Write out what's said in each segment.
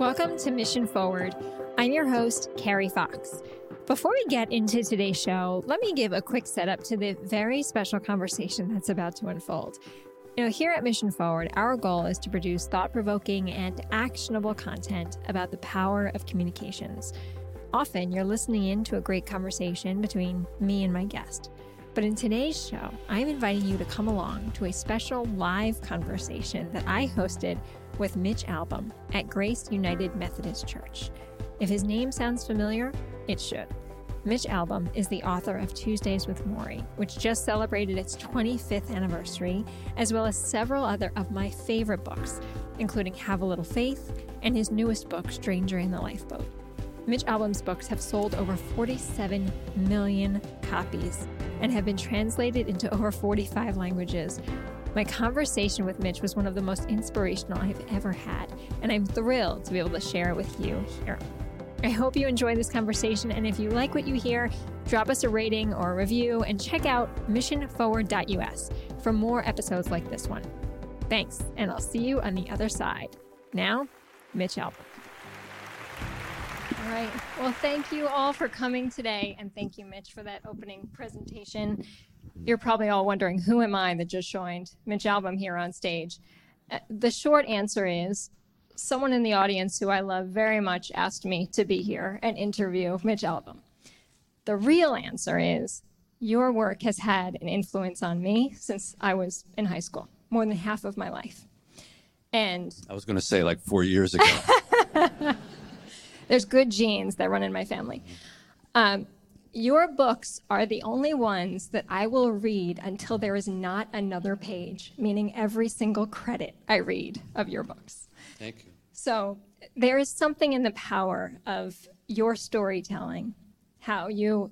Welcome to Mission Forward. I'm your host, Carrie Fox. Before we get into today's show, let me give a quick setup to the very special conversation that's about to unfold. You know, here at Mission Forward, our goal is to produce thought provoking and actionable content about the power of communications. Often, you're listening in to a great conversation between me and my guest. But in today's show, I'm inviting you to come along to a special live conversation that I hosted with Mitch Albom at Grace United Methodist Church. If his name sounds familiar, it should. Mitch Albom is the author of Tuesdays with Morrie, which just celebrated its 25th anniversary, as well as several other of my favorite books, including Have a Little Faith and his newest book, Stranger in the Lifeboat. Mitch Albom's books have sold over 47 million copies and have been translated into over 45 languages. My conversation with Mitch was one of the most inspirational I've ever had, and I'm thrilled to be able to share it with you here. I hope you enjoy this conversation, and if you like what you hear, drop us a rating or a review and check out missionforward.us for more episodes like this one. Thanks, and I'll see you on the other side. Now, Mitch Albom. All right. Well, thank you all for coming today, and thank you, Mitch, for that opening presentation. You're probably all wondering, who am I that just joined Mitch Albom here on stage? Uh, the short answer is someone in the audience who I love very much asked me to be here and interview Mitch Albom. The real answer is your work has had an influence on me since I was in high school, more than half of my life. And I was going to say like four years ago. there's good genes that run in my family. Um, your books are the only ones that I will read until there is not another page, meaning every single credit I read of your books. Thank you. So there is something in the power of your storytelling, how you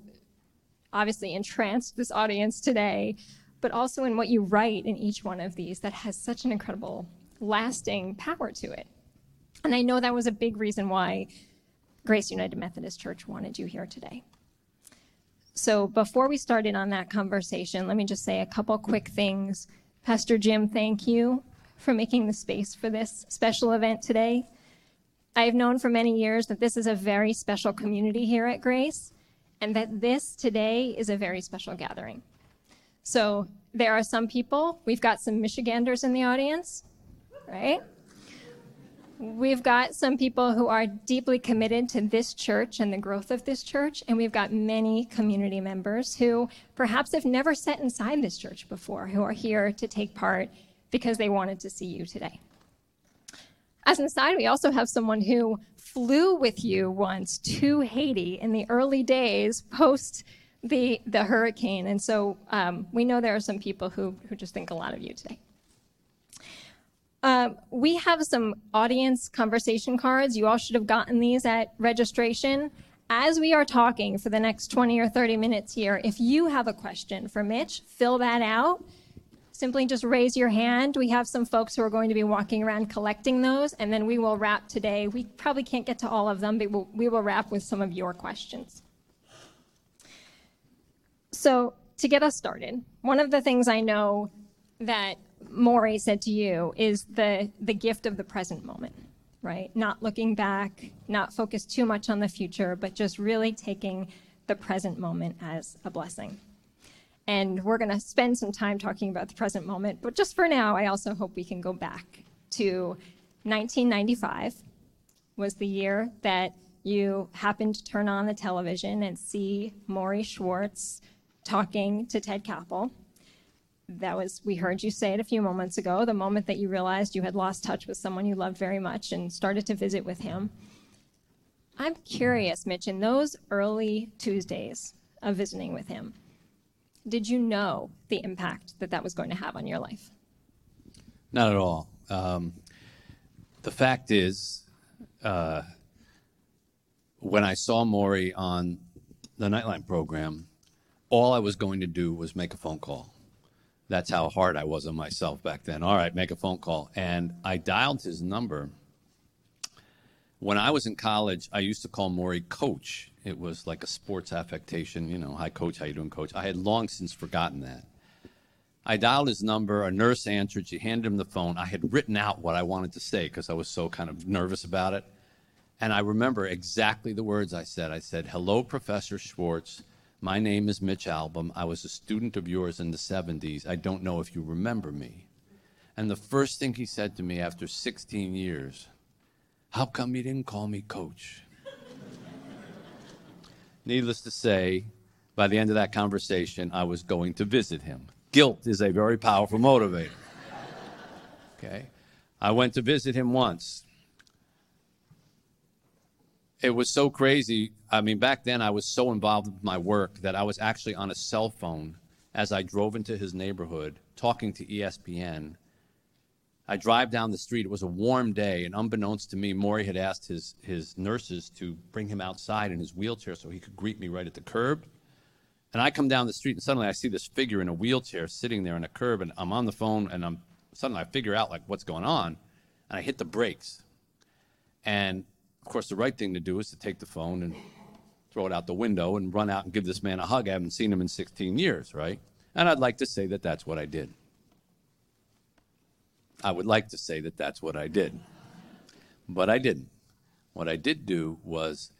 obviously entranced this audience today, but also in what you write in each one of these that has such an incredible lasting power to it. And I know that was a big reason why Grace United Methodist Church wanted you here today. So before we started on that conversation, let me just say a couple quick things. Pastor Jim, thank you for making the space for this special event today. I've known for many years that this is a very special community here at Grace, and that this today is a very special gathering. So there are some people, we've got some Michiganders in the audience, right? We've got some people who are deeply committed to this church and the growth of this church, and we've got many community members who perhaps have never sat inside this church before, who are here to take part because they wanted to see you today. As an aside, we also have someone who flew with you once to Haiti in the early days post the, the hurricane, and so um, we know there are some people who, who just think a lot of you today. Uh, we have some audience conversation cards. You all should have gotten these at registration. As we are talking for the next 20 or 30 minutes here, if you have a question for Mitch, fill that out. Simply just raise your hand. We have some folks who are going to be walking around collecting those, and then we will wrap today. We probably can't get to all of them, but we'll, we will wrap with some of your questions. So, to get us started, one of the things I know that Morrie said to you is the the gift of the present moment, right? Not looking back, not focused too much on the future, but just really taking the present moment as a blessing. And we're going to spend some time talking about the present moment, but just for now, I also hope we can go back to 1995 was the year that you happened to turn on the television and see Morrie Schwartz talking to Ted Koppel that was we heard you say it a few moments ago the moment that you realized you had lost touch with someone you loved very much and started to visit with him. I'm curious mitch in those early tuesdays of visiting with him did you know the impact that that was going to have on your life? Not at all. Um, the fact is uh, when i saw morrie on the nightline program all i was going to do was make a phone call that's how hard I was on myself back then. All right, make a phone call. And I dialed his number. When I was in college, I used to call Morrie coach. It was like a sports affectation, you know, hi coach, how you doing, coach? I had long since forgotten that. I dialed his number, a nurse answered, she handed him the phone. I had written out what I wanted to say because I was so kind of nervous about it. And I remember exactly the words I said. I said, Hello, Professor Schwartz. My name is Mitch Albom. I was a student of yours in the 70s. I don't know if you remember me. And the first thing he said to me after 16 years, How come you didn't call me coach? Needless to say, by the end of that conversation, I was going to visit him. Guilt is a very powerful motivator. Okay? I went to visit him once. It was so crazy. I mean, back then I was so involved with my work that I was actually on a cell phone as I drove into his neighborhood talking to ESPN. I drive down the street. It was a warm day, and unbeknownst to me, Morrie had asked his, his nurses to bring him outside in his wheelchair so he could greet me right at the curb. And I come down the street, and suddenly I see this figure in a wheelchair sitting there on a curb, and I'm on the phone, and I'm suddenly I figure out like what's going on, and I hit the brakes. And of course, the right thing to do is to take the phone and throw it out the window and run out and give this man a hug. I haven't seen him in 16 years, right? And I'd like to say that that's what I did. I would like to say that that's what I did. But I didn't. What I did do was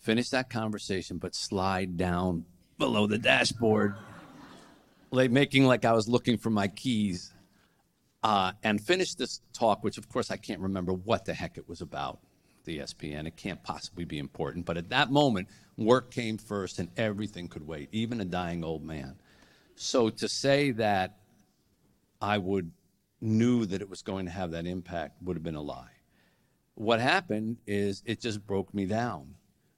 finish that conversation, but slide down below the dashboard, like making like I was looking for my keys, uh, and finish this talk, which of course I can't remember what the heck it was about the ESPN. It can't possibly be important. But at that moment, work came first and everything could wait, even a dying old man. So to say that I would knew that it was going to have that impact would have been a lie. What happened is it just broke me down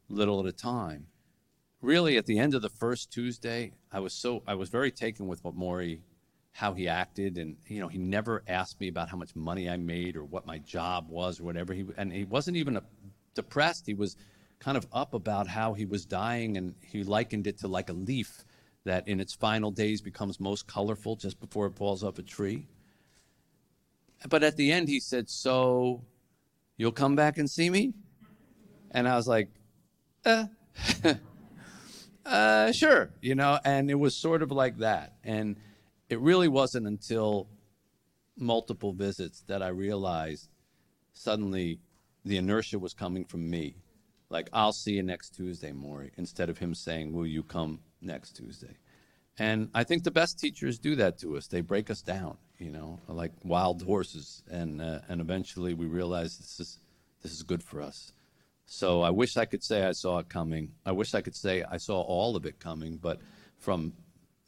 little at a time. Really, at the end of the first Tuesday, I was so I was very taken with what Morrie, how he acted, and you know he never asked me about how much money I made or what my job was or whatever. He and he wasn't even a, depressed. He was kind of up about how he was dying, and he likened it to like a leaf that in its final days becomes most colorful just before it falls off a tree. But at the end, he said, So you'll come back and see me? And I was like, uh, uh, sure, you know, and it was sort of like that. And it really wasn't until multiple visits that I realized suddenly the inertia was coming from me. Like, I'll see you next Tuesday, Morrie, instead of him saying, Will you come next Tuesday? And I think the best teachers do that to us. They break us down, you know, like wild horses. And, uh, and eventually we realize this is, this is good for us. So I wish I could say I saw it coming. I wish I could say I saw all of it coming, but from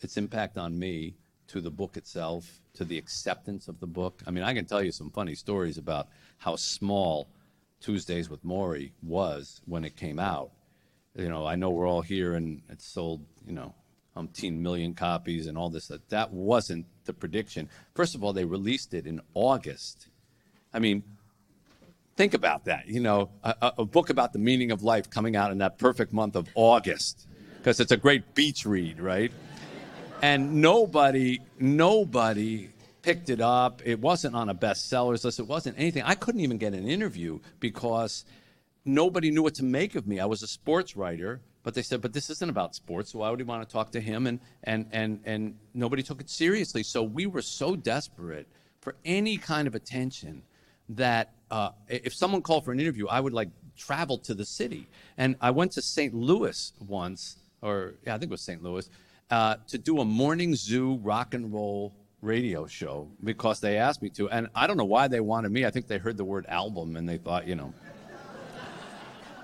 its impact on me to the book itself, to the acceptance of the book. I mean, I can tell you some funny stories about how small Tuesdays with Morrie was when it came out. You know, I know we're all here and it sold, you know, umpteen million copies and all this. That, that wasn't the prediction. First of all, they released it in August. I mean, think about that. You know, a, a book about the meaning of life coming out in that perfect month of August because it's a great beach read, right? And nobody, nobody picked it up. It wasn't on a bestsellers list. It wasn't anything. I couldn't even get an interview because nobody knew what to make of me. I was a sports writer, but they said, but this isn't about sports. So why would you want to talk to him? And, and, and, and nobody took it seriously. So we were so desperate for any kind of attention that uh, if someone called for an interview, I would like travel to the city. And I went to St. Louis once, or yeah, I think it was St. Louis, uh, to do a morning zoo rock and roll radio show because they asked me to. And I don't know why they wanted me. I think they heard the word album and they thought, you know.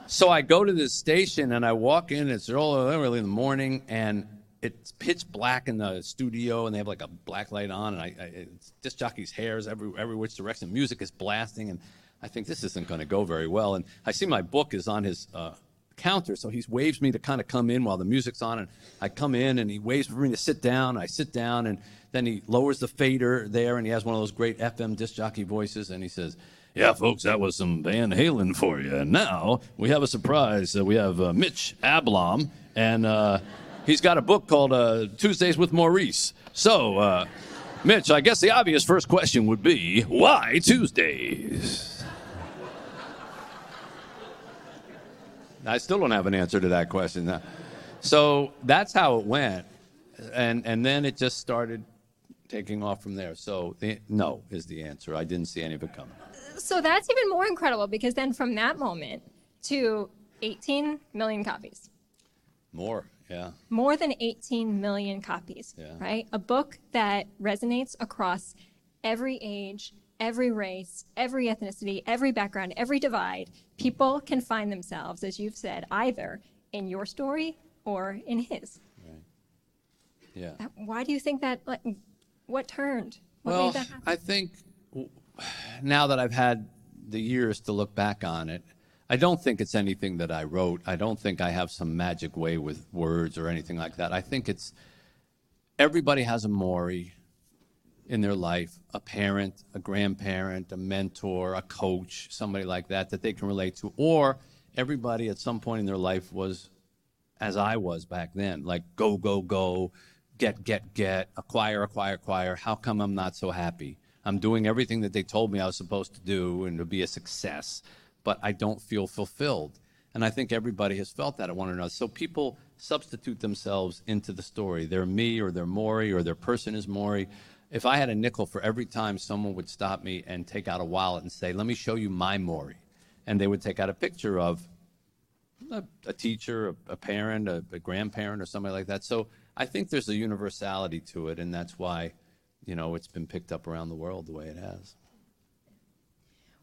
so I go to this station and I walk in. It's early in the morning and it's pitch black in the studio and they have like a black light on and I, I it's disc jockey's hairs every every which direction. Music is blasting and I think this isn't going to go very well. And I see my book is on his uh, counter, so he waves me to kind of come in while the music's on, and I come in and he waves for me to sit down. I sit down and then he lowers the fader there and he has one of those great FM disc jockey voices and he says. Yeah, folks, that was some Van Halen for you. And now we have a surprise. Uh, we have uh, Mitch Albom, and uh, he's got a book called uh, Tuesdays with Maurice. So, uh, Mitch, I guess the obvious first question would be why Tuesdays? I still don't have an answer to that question. So that's how it went. And, and then it just started taking off from there. So the, no is the answer. I didn't see any of it coming. So that's even more incredible because then from that moment, to 18 million copies. More, yeah. More than 18 million copies, Yeah. right? A book that resonates across every age, every race, every ethnicity, every background, every divide. People can find themselves, as you've said, either in your story or in his. Yeah. That- Why do you think that? Like, what turned? What well, made that happen? I think now that I've had the years to look back on it, I don't think it's anything that I wrote. I don't think I have some magic way with words or anything like that. I think it's everybody has a Morrie in their life a parent, a grandparent, a mentor, a coach, somebody like that that they can relate to. Or everybody at some point in their life was as I was back then, like go, go, go, get, get, get, acquire, acquire, acquire. How come I'm not so happy? I'm doing everything that they told me I was supposed to do and to be a success, but I don't feel fulfilled. And I think everybody has felt that at one another. So people substitute themselves into the story. They're me or they're Morrie or their person is Morrie. If I had a nickel for every time someone would stop me and take out a wallet and say, let me show you my Morrie, and they would take out a picture of a, a teacher, a, a parent, a, a grandparent, or somebody like that. So I think there's a universality to it, and that's why, you know, it's been picked up around the world the way it has.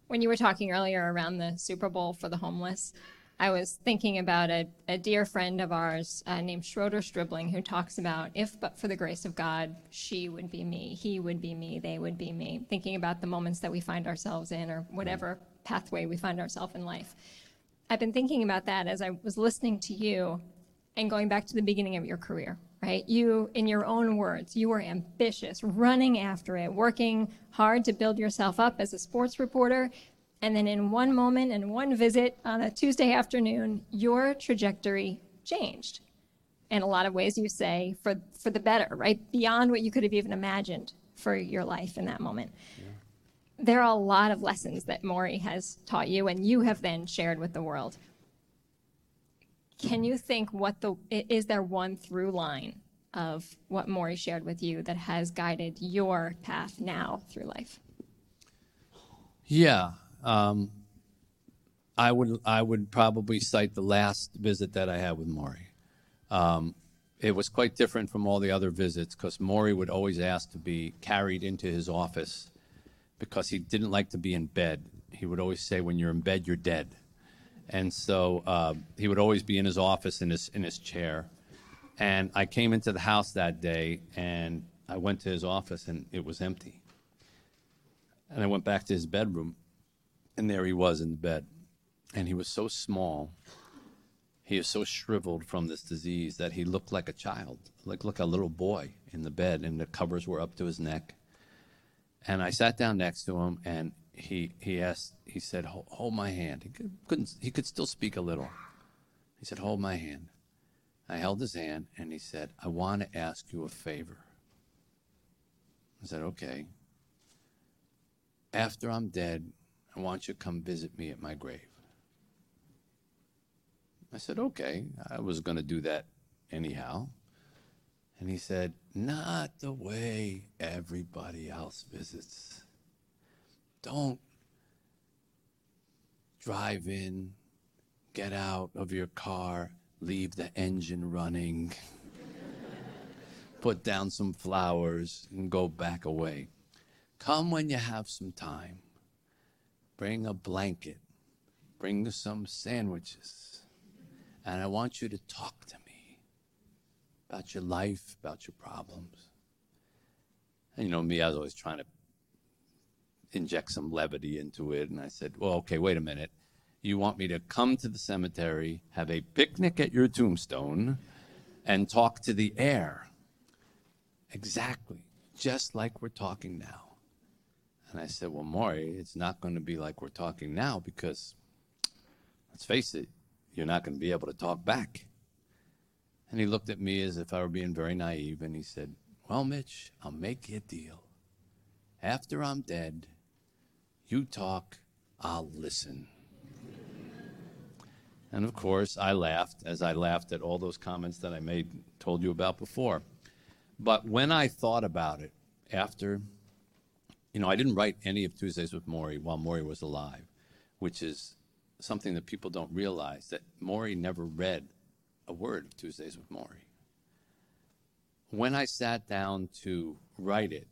when you were talking earlier around the Super Bowl for the homeless, I was thinking about a, a dear friend of ours uh, named Schroeder Stribling who talks about if but for the grace of God, she would be me, he would be me, they would be me. Thinking about the moments that we find ourselves in or whatever pathway we find ourselves in life. I've been thinking about that as I was listening to you and going back to the beginning of your career, right? You, in your own words, you were ambitious, running after it, working hard to build yourself up as a sports reporter. And then in one moment and one visit on a Tuesday afternoon, your trajectory changed. In a lot of ways, you say, for, for the better, right? Beyond what you could have even imagined for your life in that moment. There are a lot of lessons that Morrie has taught you and you have then shared with the world can you think what the is there one through line of what Morrie shared with you that has guided your path now through life? Yeah, um, I would I would probably cite the last visit that I had with Morrie. Um, it was quite different from all the other visits because Morrie would always ask to be carried into his office because he didn't like to be in bed. He would always say, "When you're in bed, you're dead," and so uh, he would always be in his office in his in his chair. And I came into the house that day, and I went to his office, and it was empty. And I went back to his bedroom, and there he was in the bed. And he was so small, he was so shriveled from this disease that he looked like a child, like look a little boy in the bed, and the covers were up to his neck. And I sat down next to him, and he he asked, he said, "Hold, hold my hand." He could, couldn't, he could still speak a little. He said, "Hold my hand." I held his hand, and he said, "I want to ask you a favor." I said, "Okay." after I'm dead, I want you to come visit me at my grave. I said, okay. I was going to do that anyhow. And he said, not the way everybody else visits. Don't drive in, get out of your car, leave the engine running, put down some flowers, and go back away. Come when you have some time. Bring a blanket. Bring some sandwiches. And I want you to talk to me about your life, about your problems. And you know, me, I was always trying to inject some levity into it. And I said, well, okay, wait a minute. You want me to come to the cemetery, have a picnic at your tombstone, and talk to the air? Exactly, just like we're talking now. And I said, Well, Morrie, it's not going to be like we're talking now because, let's face it, you're not going to be able to talk back. And he looked at me as if I were being very naive and he said, Well, Mitch, I'll make you a deal. After I'm dead, you talk, I'll listen. And of course, I laughed as I laughed at all those comments that I made, told you about before. But when I thought about it after you know, I didn't write any of Tuesdays with Morrie while Morrie was alive, which is something that people don't realize that Morrie never read a word of Tuesdays with Morrie. When I sat down to write it,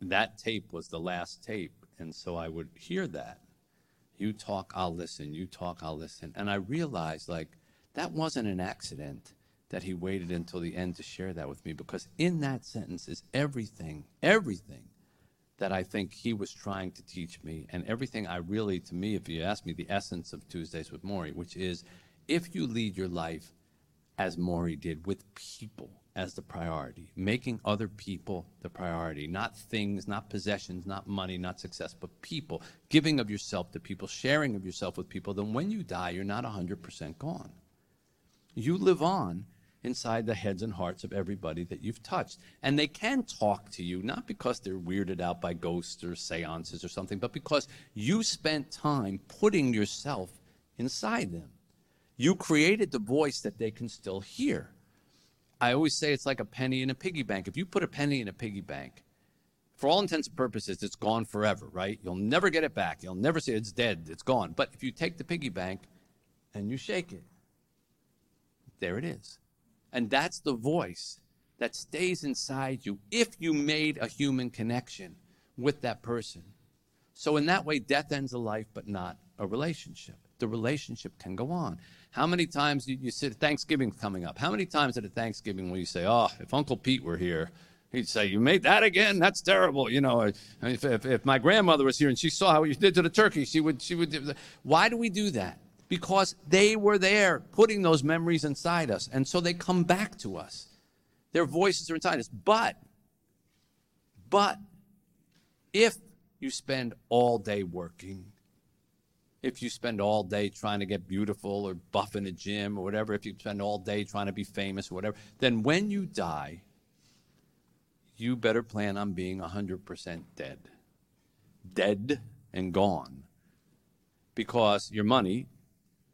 that tape was the last tape. And so I would hear that. You talk, I'll listen. You talk, I'll listen. And I realized, like, that wasn't an accident that he waited until the end to share that with me because in that sentence is everything, everything that I think he was trying to teach me, and everything I really, to me, if you ask me, the essence of Tuesdays with Morrie, which is if you lead your life as Morrie did, with people as the priority, making other people the priority, not things, not possessions, not money, not success, but people, giving of yourself to people, sharing of yourself with people, then when you die, you're not 100% gone. You live on inside the heads and hearts of everybody that you've touched. And they can talk to you, not because they're weirded out by ghosts or seances or something, but because you spent time putting yourself inside them. You created the voice that they can still hear. I always say it's like a penny in a piggy bank. If you put a penny in a piggy bank, for all intents and purposes, it's gone forever, right? You'll never get it back. You'll never say it's dead, it's gone. But if you take the piggy bank and you shake it, there it is. And that's the voice that stays inside you if you made a human connection with that person. So, in that way, death ends a life, but not a relationship. The relationship can go on. How many times you, you sit Thanksgiving coming up? How many times at a Thanksgiving will you say, "Oh, if Uncle Pete were here, he'd say, "You made that again? That's terrible." You know, if, if, if my grandmother was here and she saw how you did to the turkey, she would she would. Why do we do that? Because they were there putting those memories inside us. And so they come back to us. Their voices are inside us. But, but, if you spend all day working, if you spend all day trying to get beautiful or buff in a gym or whatever, if you spend all day trying to be famous or whatever, then when you die, you better plan on being 100% dead. Dead and gone. Because your money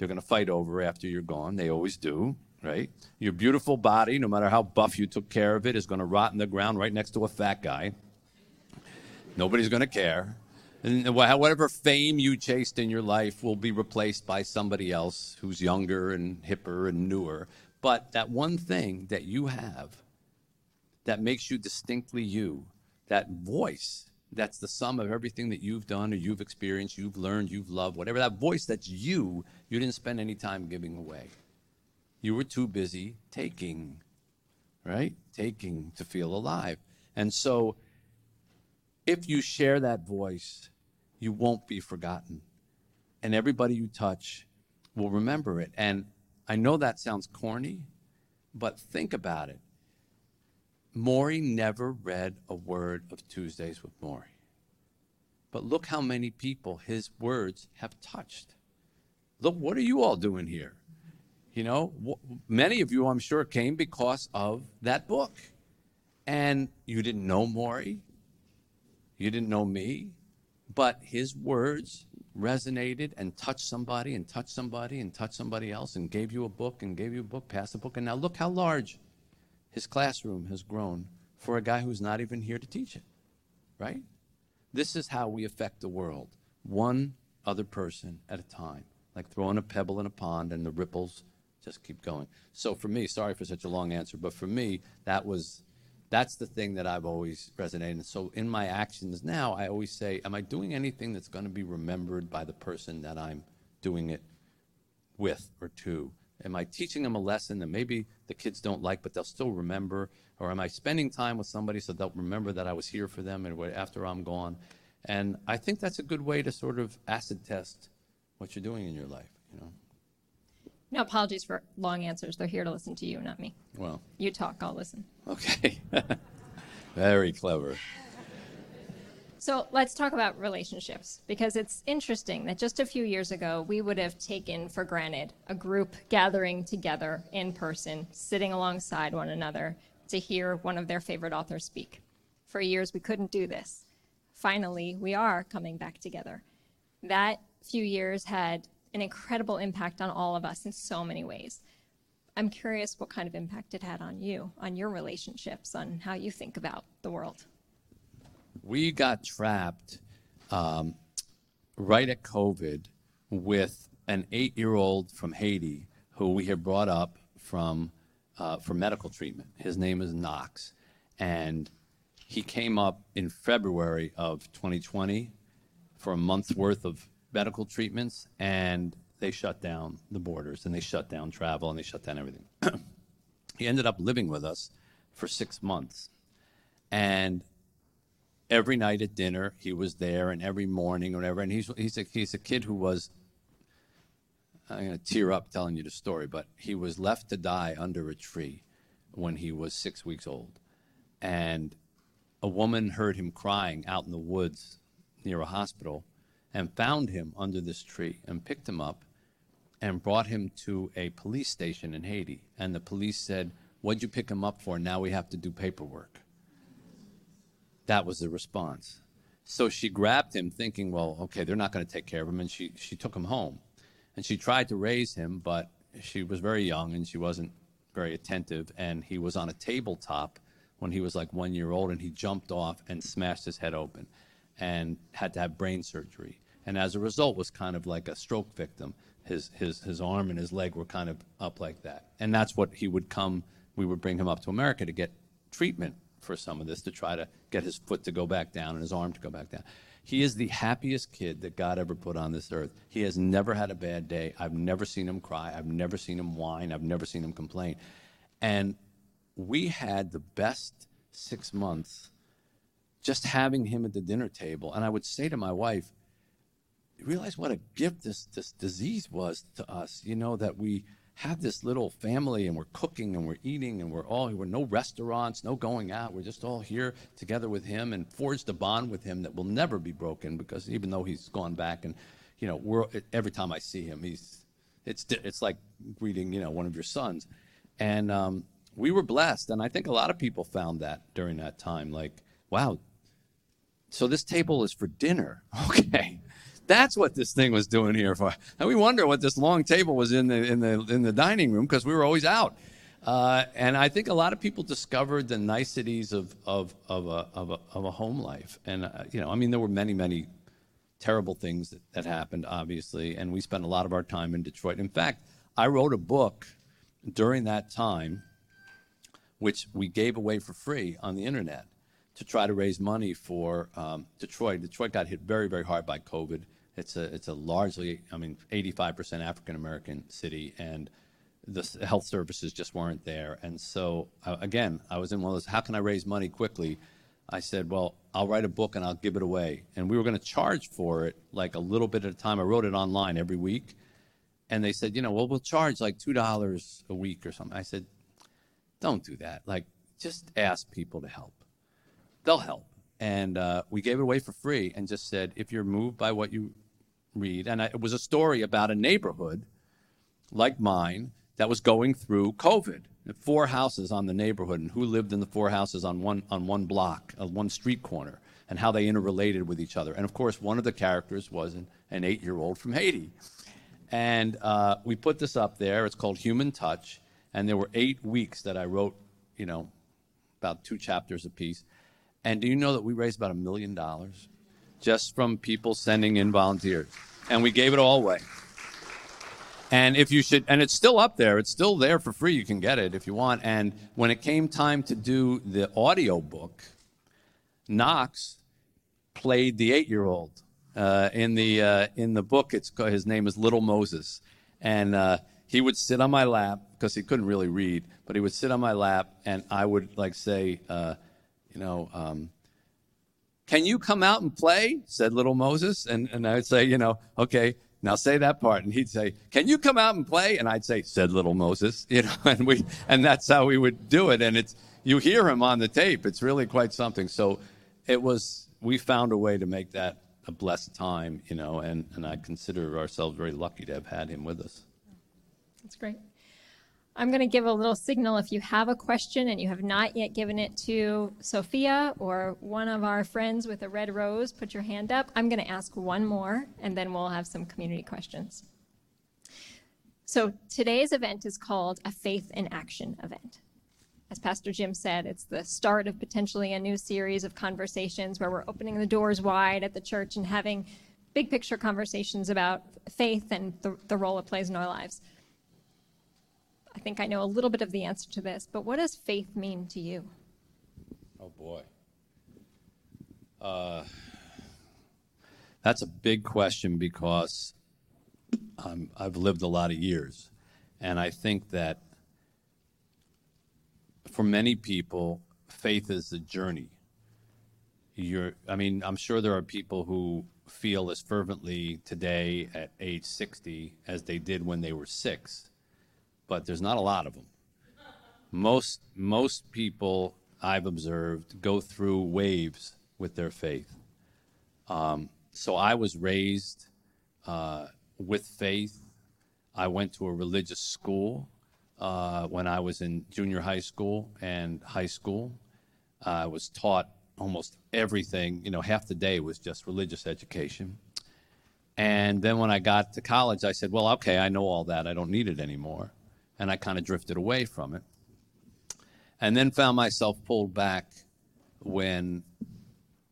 they're going to fight over after you're gone. They always do, right? Your beautiful body, no matter how buff you took care of it, is going to rot in the ground right next to a fat guy. Nobody's going to care. And whatever fame you chased in your life will be replaced by somebody else who's younger and hipper and newer. But that one thing that you have that makes you distinctly you, that voice that's the sum of everything that you've done or you've experienced, you've learned, you've loved, whatever that voice that's you, you didn't spend any time giving away. You were too busy taking, right? Taking to feel alive. And so, if you share that voice, you won't be forgotten. And everybody you touch will remember it. And I know that sounds corny, but think about it. Morrie never read a word of Tuesdays with Morrie. But look how many people his words have touched. Look, what are you all doing here? You know, many of you, I'm sure, came because of that book. And you didn't know Morrie, you didn't know me, but his words resonated and touched somebody and touched somebody and touched somebody else and gave you a book and gave you a book, passed a book. And now look how large his classroom has grown for a guy who's not even here to teach it, right? This is how we affect the world, one other person at a time, like throwing a pebble in a pond and the ripples just keep going. So for me, sorry for such a long answer, but for me, that was that's the thing that I've always resonated. And so in my actions now, I always say, am I doing anything that's going to be remembered by the person that I'm doing it with or to? Am I teaching them a lesson that maybe the kids don't like, but they'll still remember? Or am I spending time with somebody so they'll remember that I was here for them and after I'm gone? And I think that's a good way to sort of acid test what you're doing in your life, you know. No apologies for long answers. They're here to listen to you, not me. Well, you talk, I'll listen. Okay. Very clever. So let's talk about relationships because it's interesting that just a few years ago, we would have taken for granted a group gathering together in person, sitting alongside one another to hear one of their favorite authors speak. For years, we couldn't do this. Finally, we are coming back together. That few years had an incredible impact on all of us in so many ways. I'm curious what kind of impact it had on you, on your relationships, on how you think about the world we got trapped um, right at COVID with an eight year old from Haiti who we had brought up from, uh, for medical treatment. His name is Knox. And he came up in February of 2020 for a month's worth of medical treatments, and they shut down the borders and they shut down travel and they shut down everything. he ended up living with us for six months. And every night at dinner, he was there, and every morning or whatever. And he's, he's, a, he's a kid who was, I'm going to tear up telling you the story, but he was left to die under a tree when he was six weeks old. And a woman heard him crying out in the woods near a hospital and found him under this tree and picked him up and brought him to a police station in Haiti. And the police said, What'd you pick him up for? Now we have to do paperwork. That was the response. So she grabbed him, thinking, Well, okay, they're not going to take care of him. And she, she took him home. And she tried to raise him, but she was very young and she wasn't very attentive. And he was on a tabletop when he was like one year old, and he jumped off and smashed his head open and had to have brain surgery. And as a result, was kind of like a stroke victim. His, his, his arm and his leg were kind of up like that. And that's what he would come, we would bring him up to America to get treatment for some of this, to try to get his foot to go back down and his arm to go back down. He is the happiest kid that God ever put on this earth. He has never had a bad day. I've never seen him cry. I've never seen him whine. I've never seen him complain. And we had the best six months just having him at the dinner table. And I would say to my wife, realize what a gift this, this disease was to us, you know, that we have this little family and we're cooking and we're eating and we're all, we're no restaurants, no going out. We're just all here together with him and forged a bond with him that will never be broken because even though he's gone back and, you know, we're, every time I see him, he's, it's, it's like greeting, you know, one of your sons. And um, we were blessed. And I think a lot of people found that during that time. Like, wow, so this table is for dinner. Okay. That's what this thing was doing here for. And we wonder what this long table was in the in the in the dining room because we were always out. Uh, and I think a lot of people discovered the niceties of of of a of a, of a home life. And uh, you know, I mean, there were many many terrible things that, that happened, obviously, and we spent a lot of our time in Detroit. In fact, I wrote a book during that time, which we gave away for free on the internet to try to raise money for um, Detroit. Detroit got hit very, very hard by COVID. It's a, it's a largely, I mean, 85% African American city, and the health services just weren't there. And so, uh, again, I was in one of those, how can I raise money quickly? I said, well, I'll write a book and I'll give it away. And we were going to charge for it like a little bit at a time. I wrote it online every week. And they said, you know, well, we'll charge like $2 a week or something. I said, don't do that. Like, just ask people to help they'll help. And uh, we gave it away for free and just said, if you're moved by what you read, and I, it was a story about a neighborhood like mine that was going through COVID. Four houses on the neighborhood, and who lived in the four houses on one on one block, uh, one street corner, and how they interrelated with each other. And of course, one of the characters was an, an eight-year-old from Haiti. And uh, we put this up there. It's called Human Touch, and there were eight weeks that I wrote, you know, about two chapters apiece. And do you know that we raised about a million dollars just from people sending in volunteers? And we gave it all away. And if you should, and it's still up there, it's still there for free. You can get it if you want. And when it came time to do the audio book, Knox played the eight year old. Uh, in the uh, in the book, it's his name is Little Moses, and uh, he would sit on my lap because he couldn't really read, but he would sit on my lap, and I would like say, uh, you know, um, can you come out and play? said little Moses. And, and I would say, you know, okay, now say that part. And he'd say, can you come out and play? And I'd say, said little Moses, you know, and we, and that's how we would do it. And it's, you hear him on the tape. It's really quite something. So it was, we found a way to make that a blessed time, you know, and, and I consider ourselves very lucky to have had him with us. That's great. I'm going to give a little signal if you have a question and you have not yet given it to Sophia or one of our friends with a red rose, put your hand up. I'm going to ask one more and then we'll have some community questions. So today's event is called a Faith in Action event. As Pastor Jim said, it's the start of potentially a new series of conversations where we're opening the doors wide at the church and having big picture conversations about faith and the, the role it plays in our lives. I think I know a little bit of the answer to this, but what does faith mean to you? Oh boy. Uh, that's a big question because I've lived a lot of years. And I think that for many people, faith is a journey. You're, I mean, I'm sure there are people who feel as fervently today at age 60 as they did when they were six, but there's not a lot of them. Most, most people I've observed go through waves with their faith. Um, so I was raised uh, with faith. I went to a religious school uh, when I was in junior high school and high school. I was taught almost everything. You know, half the day was just religious education. And then when I got to college, I said, well, okay, I know all that. I don't need it anymore. And I kind of drifted away from it. And then found myself pulled back when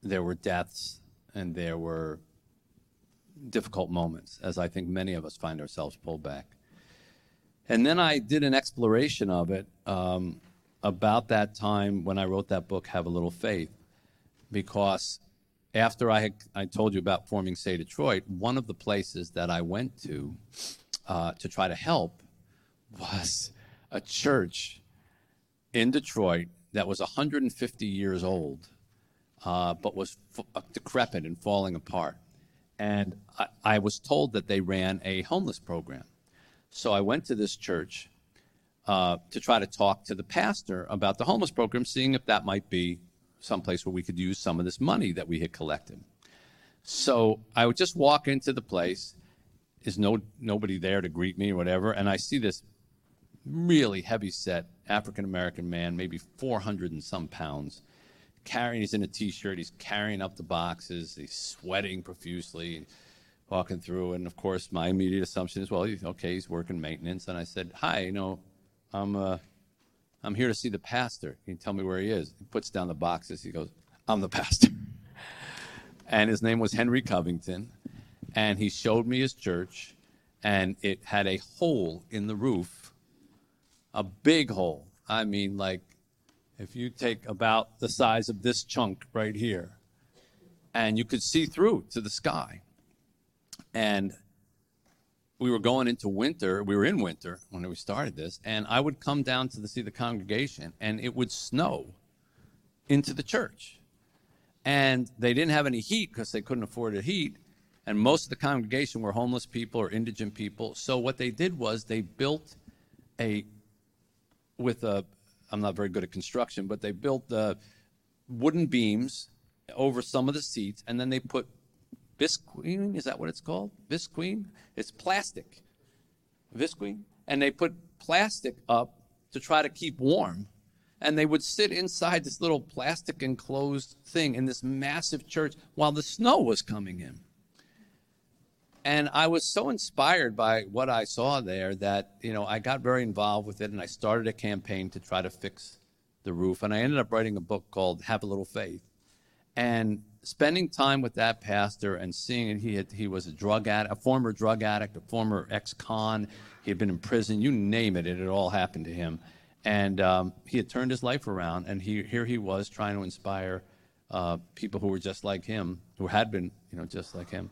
there were deaths and there were difficult moments, as I think many of us find ourselves pulled back. And then I did an exploration of it um, about that time when I wrote that book, Have a Little Faith, because after I had I told you about forming Say Detroit, one of the places that I went to uh, to try to help was a church in Detroit that was 150 years old, uh, but was f- uh, decrepit and falling apart. And I, I was told that they ran a homeless program. So I went to this church uh, to try to talk to the pastor about the homeless program, seeing if that might be someplace where we could use some of this money that we had collected. So I would just walk into the place. There's no nobody there to greet me or whatever, and I see this really heavy set African American man, maybe 400 and some pounds, carrying. He's in a t-shirt. He's carrying up the boxes. He's sweating profusely walking through, and of course, my immediate assumption is, well, okay, he's working maintenance. And I said, hi, you know, I'm uh, I'm here to see the pastor. Can you tell me where he is? He puts down the boxes. He goes, I'm the pastor. and his name was Henry Covington, and he showed me his church, and it had a hole in the roof, a big hole. I mean, like if you take about the size of this chunk right here, and you could see through to the sky and we were going into winter. We were in winter when we started this, and I would come down to the, see the congregation, and it would snow into the church. And they didn't have any heat because they couldn't afford the heat. And most of the congregation were homeless people or indigent people. So what they did was they built a, with a, I'm not very good at construction, but they built the wooden beams over some of the seats, and then they put Visqueen, is that what it's called? Visqueen? It's plastic. Visqueen? And they put plastic up to try to keep warm. And they would sit inside this little plastic enclosed thing in this massive church while the snow was coming in. And I was so inspired by what I saw there that, you know, I got very involved with it and I started a campaign to try to fix the roof. And I ended up writing a book called Have a Little Faith. And spending time with that pastor and seeing it, he, had, he was a drug addict, a former drug addict, a former ex-con. He had been in prison. You name it, it had all happened to him. And um, he had turned his life around, and he, here he was trying to inspire uh, people who were just like him, who had been, you know, just like him.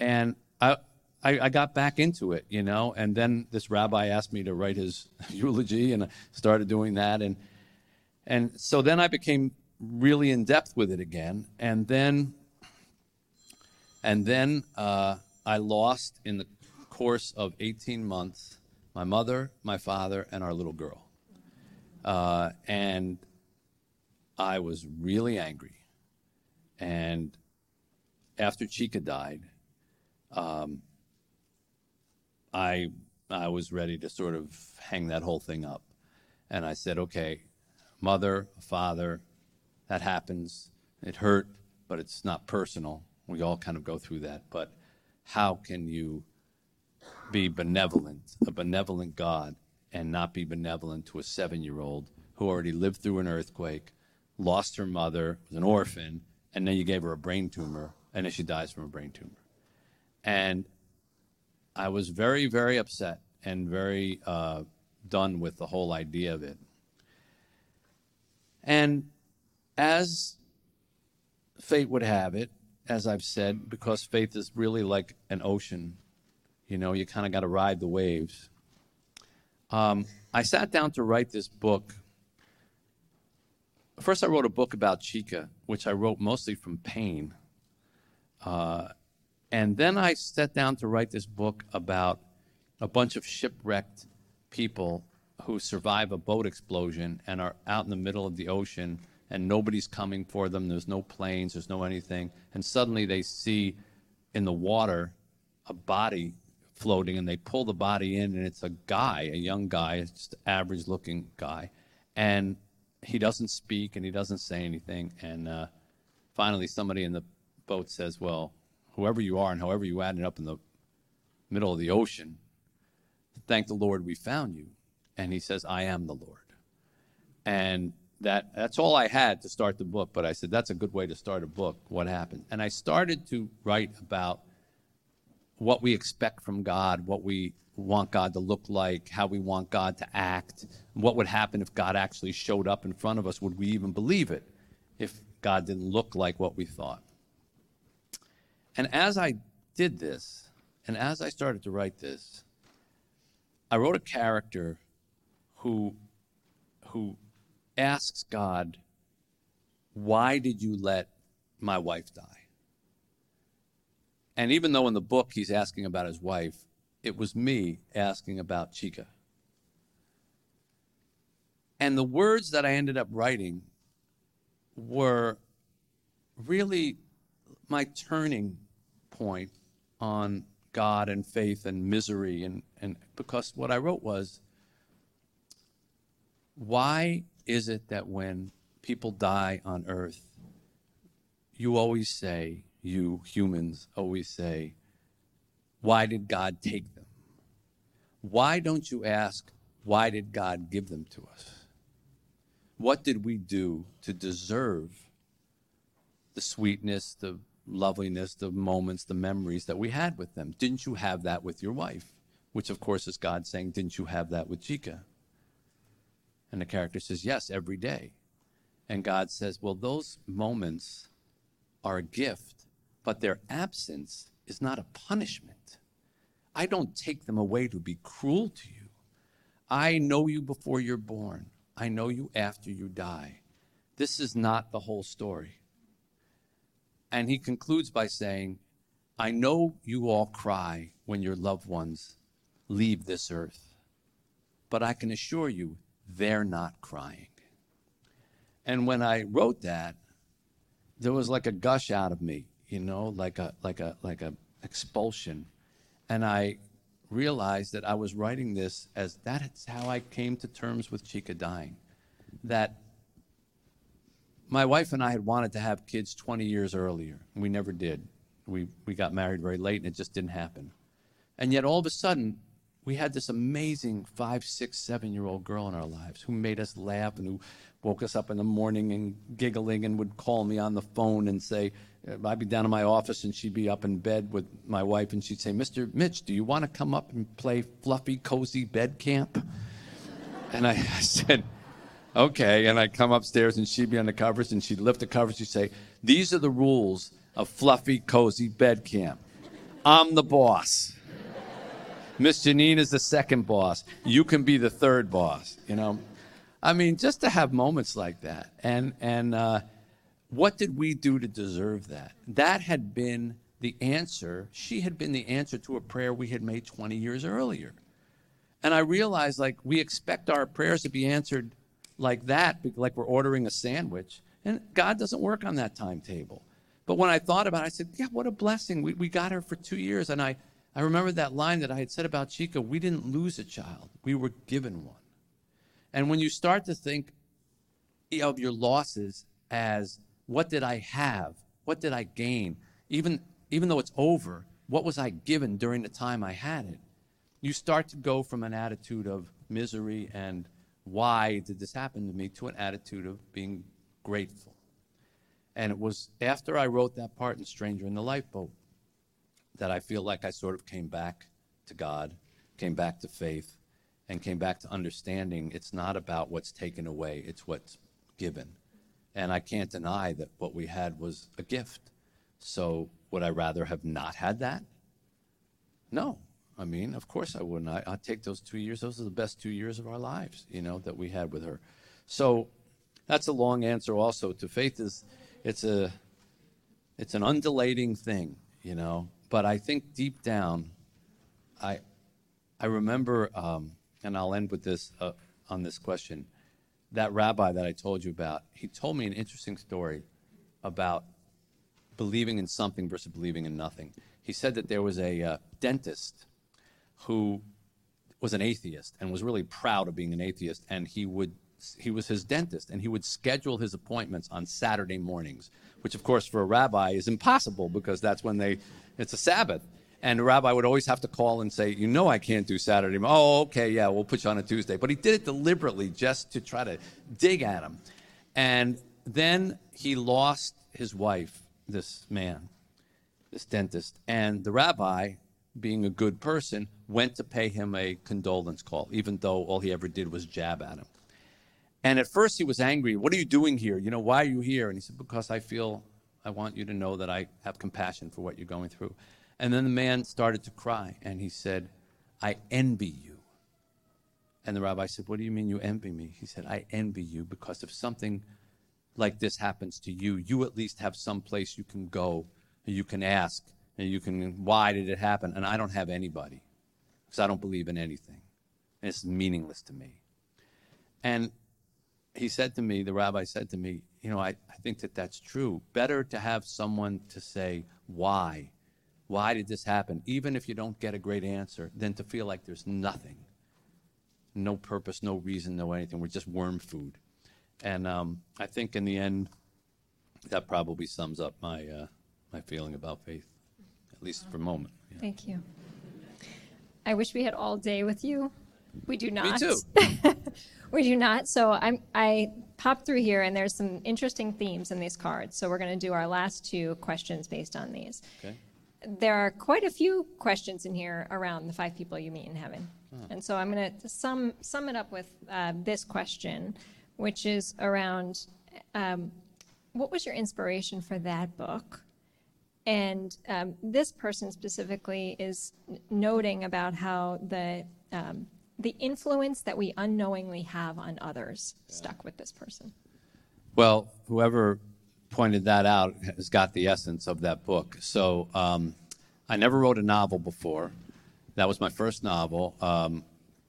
And I, I, I, got back into it, you know, and then this rabbi asked me to write his eulogy, and I started doing that, and and so then I became really in depth with it again, and then and then uh, I lost in the course of 18 months my mother, my father, and our little girl, uh, and I was really angry. And after Chica died, um, I I was ready to sort of hang that whole thing up, and I said, okay, mother, father, that happens. It hurt, but it's not personal. We all kind of go through that. But how can you be benevolent, a benevolent God, and not be benevolent to a seven year old who already lived through an earthquake, lost her mother, was an orphan, and then you gave her a brain tumor, and then she dies from a brain tumor? And I was very, very upset and very uh, done with the whole idea of it. And as fate would have it, as I've said, because faith is really like an ocean, you know, you kind of got to ride the waves. Um, I sat down to write this book. First, I wrote a book about Chica, which I wrote mostly from pain. Uh, and then I sat down to write this book about a bunch of shipwrecked people who survive a boat explosion and are out in the middle of the ocean and nobody's coming for them. There's no planes, there's no anything. And suddenly they see in the water a body floating and they pull the body in and it's a guy, a young guy, just average looking guy. And he doesn't speak and he doesn't say anything. And uh, finally, somebody in the boat says, Well, whoever you are and however you ended up in the middle of the ocean, thank the Lord we found you. And he says, I am the Lord. And that that's all I had to start the book, but I said that's a good way to start a book. What happened? And I started to write about what we expect from God, what we want God to look like, how we want God to act, what would happen if God actually showed up in front of us. Would we even believe it if God didn't look like what we thought? And as I did this, and as I started to write this, I wrote a character who who asks God, Why did you let my wife die? And even though in the book he's asking about his wife, it was me asking about Chica. And the words that I ended up writing were really my turning point on God and faith and misery and, and because what I wrote was why is it that when people die on earth, you always say, you humans always say, why did God take them? Why don't you ask, why did God give them to us? What did we do to deserve the sweetness, the loveliness, the moments, the memories that we had with them? Didn't you have that with your wife? Which, of course, is God saying, Didn't you have that with Chica? And the character says, Yes, every day. And God says, Well, those moments are a gift, but their absence is not a punishment. I don't take them away to be cruel to you. I know you before you're born, I know you after you die. This is not the whole story. And he concludes by saying, I know you all cry when your loved ones leave this earth, but I can assure you they're not crying. And when I wrote that, there was like a gush out of me, you know, like a like a like a expulsion. And I realized that I was writing this as that's how I came to terms with Chica dying. That my wife and I had wanted to have kids 20 years earlier. We never did. We, we got married very late and it just didn't happen. And yet all of a sudden, we had this amazing five, six, seven year old girl in our lives who made us laugh and who woke us up in the morning and giggling and would call me on the phone and say, uh, I'd be down in my office and she'd be up in bed with my wife and she'd say, Mr. Mitch, do you want to come up and play fluffy, cozy bed camp? And I, I said, okay. And I'd come upstairs and she'd be on the covers and she'd lift the covers. She'd say, These are the rules of fluffy, cozy bed camp. I'm the boss. Miss Janine is the second boss. You can be the third boss. You know, I mean, just to have moments like that, and and uh, what did we do to deserve that? That had been the answer. She had been the answer to a prayer we had made 20 years earlier, and I realized like we expect our prayers to be answered like that, like we're ordering a sandwich, and God doesn't work on that timetable. But when I thought about it, I said, yeah, what a blessing. We, we got her for two years. And I, I remember that line that I had said about Chica we didn't lose a child, we were given one. And when you start to think of your losses as what did I have? What did I gain? Even, even though it's over, what was I given during the time I had it? You start to go from an attitude of misery and why did this happen to me to an attitude of being grateful. And it was after I wrote that part in Stranger in the Lifeboat that I feel like I sort of came back to God, came back to faith, and came back to understanding it's not about what's taken away, it's what's given. And I can't deny that what we had was a gift. So would I rather have not had that? No. I mean, of course I wouldn't. I, I'd take those two years. Those are the best two years of our lives, you know, that we had with her. So that's a long answer also to faith is it's a it's an undulating thing, you know. But I think deep down, I I remember, um, and I'll end with this uh, on this question. That rabbi that I told you about, he told me an interesting story about believing in something versus believing in nothing. He said that there was a uh, dentist who was an atheist and was really proud of being an atheist, and he would he was his dentist, and he would schedule his appointments on Saturday mornings, which of course for a rabbi is impossible because that's when they it's a Sabbath. And the rabbi would always have to call and say, You know, I can't do Saturday. Oh, okay, yeah, we'll put you on a Tuesday. But he did it deliberately just to try to dig at him. And then he lost his wife, this man, this dentist. And the rabbi, being a good person, went to pay him a condolence call, even though all he ever did was jab at him. And at first he was angry. What are you doing here? You know, why are you here? And he said, Because I feel I want you to know that I have compassion for what you're going through. And then the man started to cry and he said, I envy you. And the rabbi said, What do you mean you envy me? He said, I envy you because if something like this happens to you, you at least have some place you can go and you can ask and you can, why did it happen? And I don't have anybody because I don't believe in anything. And it's meaningless to me. And he said to me, the rabbi said to me, you know, I, I think that that's true. Better to have someone to say, why? Why did this happen? Even if you don't get a great answer, than to feel like there's nothing. No purpose, no reason, no anything. We're just worm food. And um, I think in the end, that probably sums up my, uh, my feeling about faith, at least for a moment. Yeah. Thank you. I wish we had all day with you. We do not. Me too. we do not. So I'm, I popped through here, and there's some interesting themes in these cards. So we're going to do our last two questions based on these. Okay. There are quite a few questions in here around the five people you meet in heaven. And so I'm going to sum, sum it up with uh, this question, which is around um, what was your inspiration for that book? And um, this person specifically is noting about how the um, the influence that we unknowingly have on others yeah. stuck with this person. Well, whoever pointed that out has got the essence of that book. So um, I never wrote a novel before. That was my first novel. Um,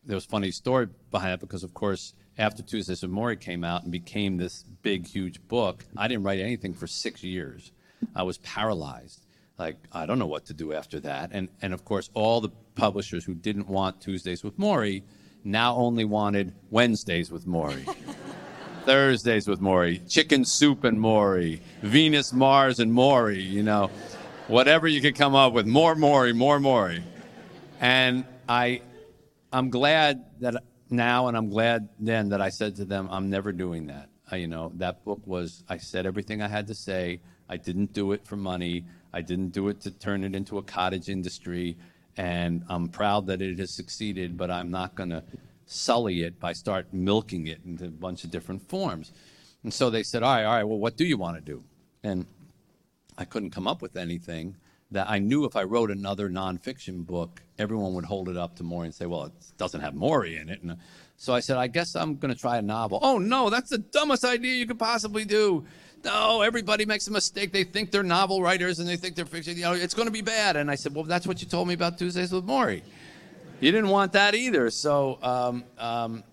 there was a funny story behind it because, of course, after Tuesdays with Morrie came out and became this big, huge book, I didn't write anything for six years. I was paralyzed. Like, I don't know what to do after that. And, and of course, all the publishers who didn't want Tuesdays with Morrie now only wanted Wednesdays with Morrie. Thursdays with Morrie, Chicken Soup and Morrie, Venus, Mars, and Morrie, you know, whatever you could come up with, more Morrie, more Morrie. And I, I'm glad that now, and I'm glad then that I said to them, I'm never doing that. I, you know, that book was, I said everything I had to say. I didn't do it for money. I didn't do it to turn it into a cottage industry. And I'm proud that it has succeeded, but I'm not going to sully it by start milking it into a bunch of different forms. And so they said, all right, all right, well, what do you want to do? And I couldn't come up with anything that I knew if I wrote another nonfiction book, everyone would hold it up to Morrie and say, well, it doesn't have Morrie in it. And so I said, I guess I'm going to try a novel. Oh, no, that's the dumbest idea you could possibly do. No, everybody makes a mistake. They think they're novel writers and they think they're fiction. You know, it's going to be bad. And I said, well, that's what you told me about Tuesdays with Morrie. You didn't want that either. So um, um,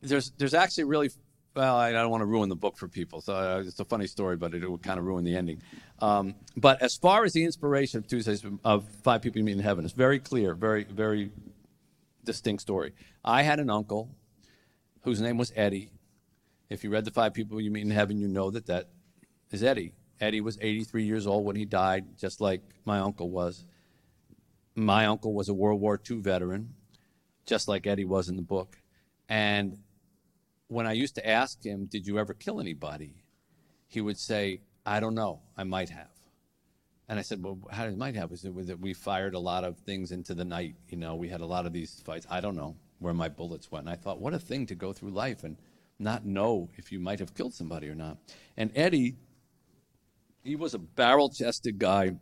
there's there's actually really well, I, don't want to ruin the book for people. So uh, it's a funny story, but it, it would kind of ruin the ending. Um, but as far as the inspiration of Tuesdays of Five People You Meet in Heaven, it's very clear, very very distinct story. I had an uncle whose name was Eddie if you read The Five People You Meet in Heaven, you know that that is Eddie. Eddie was 83 years old when he died, just like my uncle was. My uncle was a World War II veteran, just like Eddie was in the book. And when I used to ask him, Did you ever kill anybody? he would say, I don't know, I might have. and I said, well, how did it might have? Was it, that we fired a lot of things into the night? You know, we had a lot of these fights. I don't know where my bullets went. And I thought, what a thing to go through life and not know if you might have killed somebody or not. And Eddie, he was a barrel chested guy.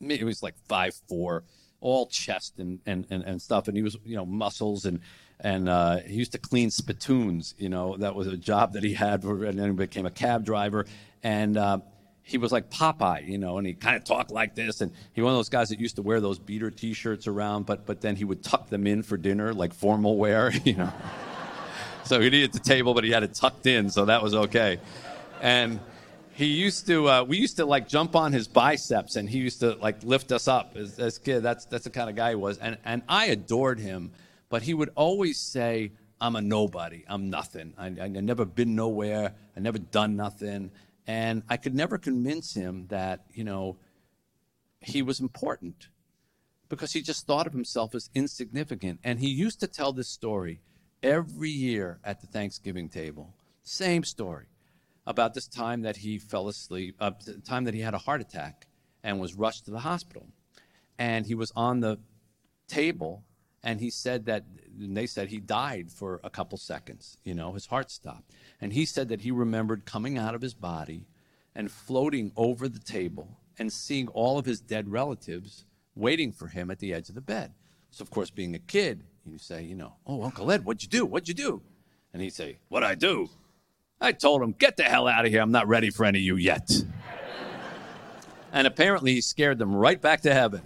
He was like five four, all chest and, and, and, and stuff. And he was, you know, muscles and and uh, he used to clean spittoons. You know, that was a job that he had, for, and then he became a cab driver. And uh, he was like Popeye, you know, and he kind of talked like this. And he one of those guys that used to wear those beater T-shirts around, but but then he would tuck them in for dinner, like formal wear, you know. So he'd eat the table, but he had it tucked in, so that was okay. And he used to, uh, we used to like jump on his biceps, and he used to like lift us up as, as kid. That's that's the kind of guy he was, and and I adored him. But he would always say, "I'm a nobody. I'm nothing. I, I never been nowhere. I never done nothing." And I could never convince him that, you know, he was important because he just thought of himself as insignificant. And he used to tell this story every year at the Thanksgiving table. Same story about this time that he fell asleep, uh, the time that he had a heart attack and was rushed to the hospital. And he was on the table and he said that they said he died for a couple seconds you know his heart stopped and he said that he remembered coming out of his body and floating over the table and seeing all of his dead relatives waiting for him at the edge of the bed so of course being a kid you say you know oh uncle ed what'd you do what'd you do and he'd say what'd i do i told him get the hell out of here i'm not ready for any of you yet and apparently he scared them right back to heaven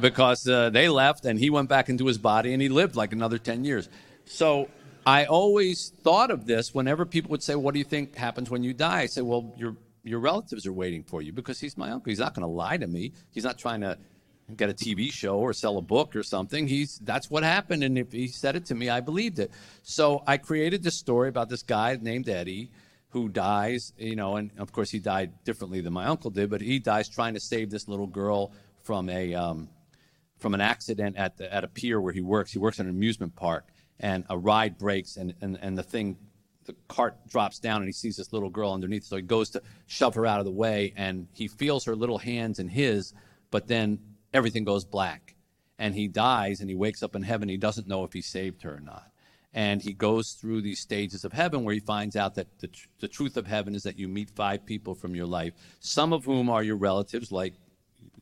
because uh, they left and he went back into his body and he lived like another 10 years. So I always thought of this whenever people would say, What do you think happens when you die? I say, Well, your, your relatives are waiting for you because he's my uncle. He's not going to lie to me. He's not trying to get a TV show or sell a book or something. He's that's what happened, and if he said it to me, I believed it. So I created this story about this guy named Eddie who dies, you know, and of course he died differently than my uncle did, but he dies trying to save this little girl from a um, from an accident at, the, at a pier where he works. He works at an amusement park, and a ride breaks, and, and, and the thing, the cart drops down, and he sees this little girl underneath. So he goes to shove her out of the way, and he feels her little hands in his, but then everything goes black. And he dies, and he wakes up in heaven. He doesn't know if he saved her or not. And he goes through these stages of heaven where he finds out that the, tr- the truth of heaven is that you meet five people from your life, some of whom are your relatives, like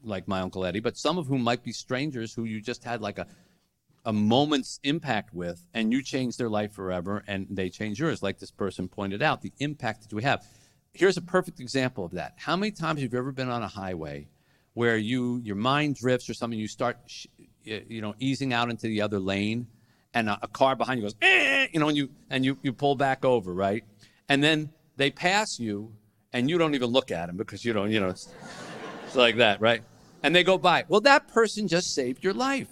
like my Uncle Eddie, but some of whom might be strangers who you just had like a, a moment's impact with, and you changed their life forever, and they change yours, like this person pointed out, the impact that we have. Here's a perfect example of that. How many times have you ever been on a highway where you your mind drifts or something, you start, you know, easing out into the other lane, and a, a car behind you goes, eh, you know, and you and you you pull back over, right? And then they pass you, and you don't even look at them because you don't, you know, it's, it's like that, right? and they go by. Well, that person just saved your life.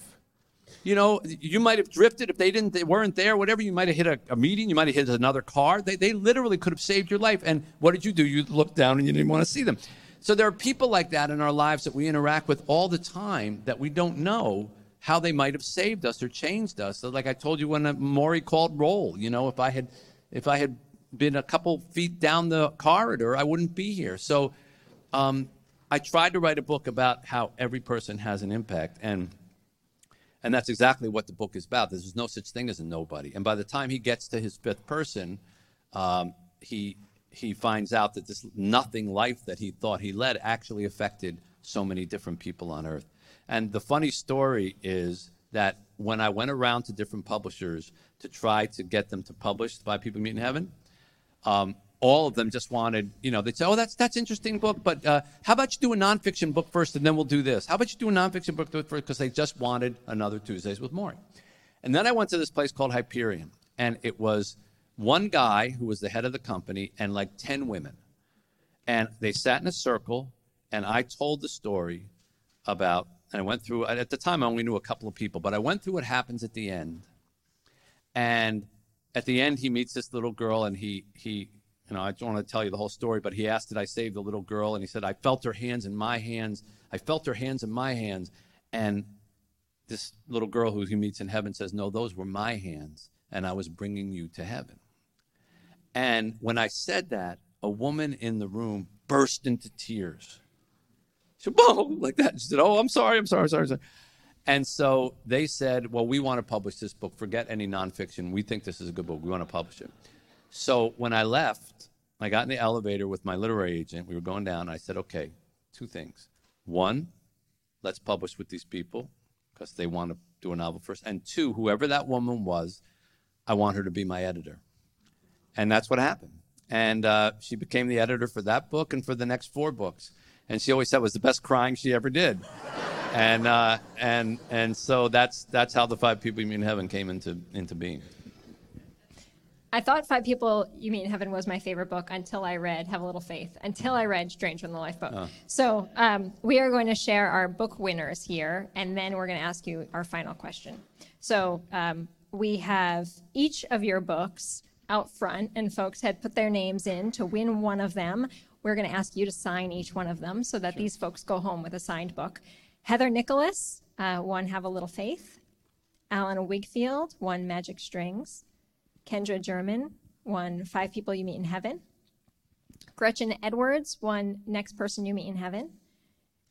You know, you might have drifted if they didn't, they weren't there, whatever. You might have hit a, a, meeting, you might have hit another car. They, they literally could have saved your life. And what did you do? You looked down and you didn't want to see them. So there are people like that in our lives that we interact with all the time that we don't know how they might have saved us or changed us. So like I told you when Morrie called roll, you know, if I had, if I had been a couple feet down the corridor, I wouldn't be here. So, um, I tried to write a book about how every person has an impact, and and that's exactly what the book is about. There's no such thing as a nobody. And by the time he gets to his fifth person, um, he he finds out that this nothing life that he thought he led actually affected so many different people on earth. And the funny story is that when I went around to different publishers to try to get them to publish Five People Meet in Heaven, um, all of them just wanted, you know, they'd say, "Oh, that's that's interesting book, but uh, how about you do a nonfiction book first, and then we'll do this? How about you do a nonfiction book first?" Because they just wanted another Tuesdays with Morrie. And then I went to this place called Hyperion, and it was one guy who was the head of the company and like ten women, and they sat in a circle, and I told the story about. And I went through. At the time, I only knew a couple of people, but I went through what happens at the end, and at the end, he meets this little girl, and he he you know, I don't want to tell you the whole story, but he asked, Did I save the little girl? And he said, I felt her hands in my hands. I felt her hands in my hands. And this little girl who he meets in heaven says, No, those were my hands, and I was bringing you to heaven. And when I said that, a woman in the room burst into tears. She like that. She said, Oh, I'm sorry, I'm sorry, sorry, I'm sorry. And so they said, Well, we want to publish this book. Forget any nonfiction. We think this is a good book. We want to publish it. So when I left, I got in the elevator with my literary agent. We were going down. I said, Okay, two things. One, let's publish with these people because they want to do a novel first. And two, whoever that woman was, I want her to be my editor. And that's what happened. And uh, she became the editor for that book and for the next four books. And she always said it was the best crying she ever did. and uh, and and so that's that's how the five people you meet in heaven came into into being. I thought Five People You Meet in Heaven was my favorite book until I read Have a Little Faith, until I read Stranger in the Lifeboat. Oh. So um, we are going to share our book winners here, and then we're going to ask you our final question. So um, we have each of your books out front, and folks had put their names in to win one of them. We're going to ask you to sign each one of them so that sure. these folks go home with a signed book. Heather Nicholas uh, won Have a Little Faith. Alan Wigfield won Magic Strings. Kendra German won Five People You Meet in Heaven. Gretchen Edwards won Next Person You Meet in Heaven.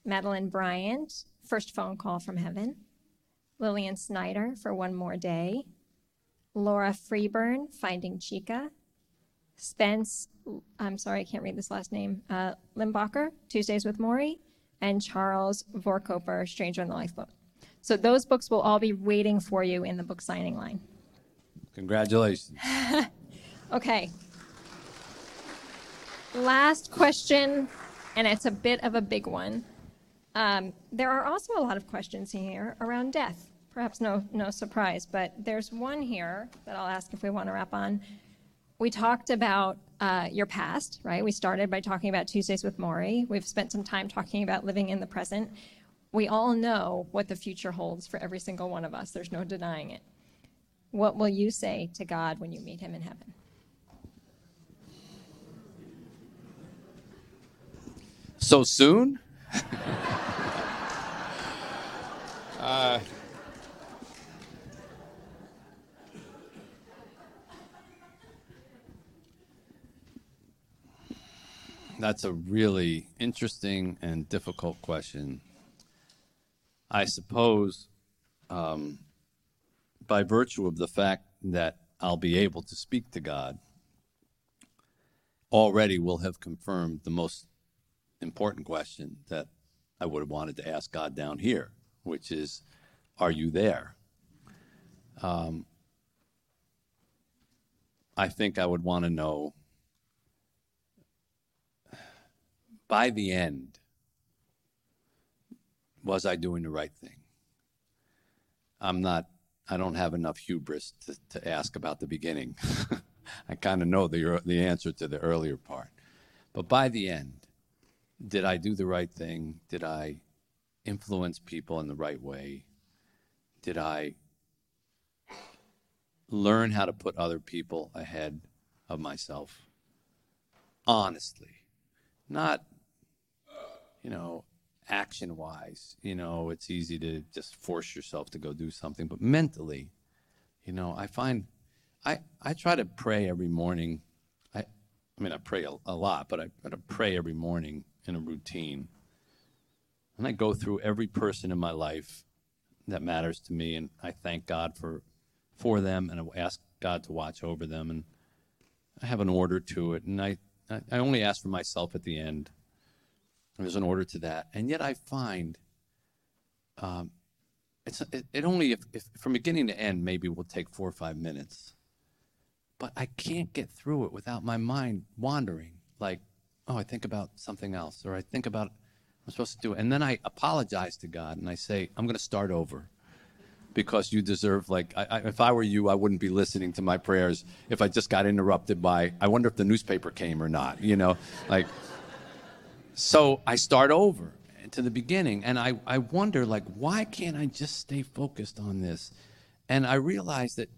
Madeline Bryant, First Phone Call from Heaven. Lillian Snyder for One More Day. Laura Freeburn, Finding Chica. Spence, I'm sorry, I can't read this last name, uh, Limbacher, Tuesdays with Morrie. And Charles Vorkoper, Stranger in the Lifeboat. So those books will all be waiting for you in the book signing line. Congratulations. okay. Last question, and it's a bit of a big one. Um, there are also a lot of questions here around death. Perhaps no, no surprise, but there's one here that I'll ask if we want to wrap on. We talked about uh, your past, right? We started by talking about Tuesdays with Morrie. We've spent some time talking about living in the present. We all know what the future holds for every single one of us. There's no denying it. What will you say to God when you meet him in heaven? So soon? That's a really interesting and difficult question. I suppose um, by virtue of the fact that I'll be able to speak to God, already will have confirmed the most important question that I would have wanted to ask God down here, which is, Are you there? Um, I think I would want to know by the end, was I doing the right thing? I'm not I don't have enough hubris to, to ask about the beginning. I kind of know the, the answer to the earlier part. But by the end, did I do the right thing? Did I influence people in the right way? Did I learn how to put other people ahead of myself? Honestly. Not, you know, action wise, you know, it's easy to just force yourself to go do something. But mentally, you know, I find I, I try to pray every morning. I, I mean, I pray a, a lot, but I try to pray every morning in a routine. And I go through every person in my life that matters to me, and I thank God for, for them, and I ask God to watch over them. And I have an order to it, and I, I only ask for myself at the end. There's an order to that. And yet I find um, it's it, it only, if, if from beginning to end, maybe will take four or five minutes. But I can't get through it without my mind wandering. Like, oh, I think about something else, or I think about I'm supposed to do. And then I apologize to God and I say, I'm going to start over because you deserve like I, I, if i were you i wouldn't be listening to my prayers if i just got interrupted by i wonder if the newspaper came or not you know like so I start over to the beginning and I, I wonder like why can't I just stay focused on this? And I realize that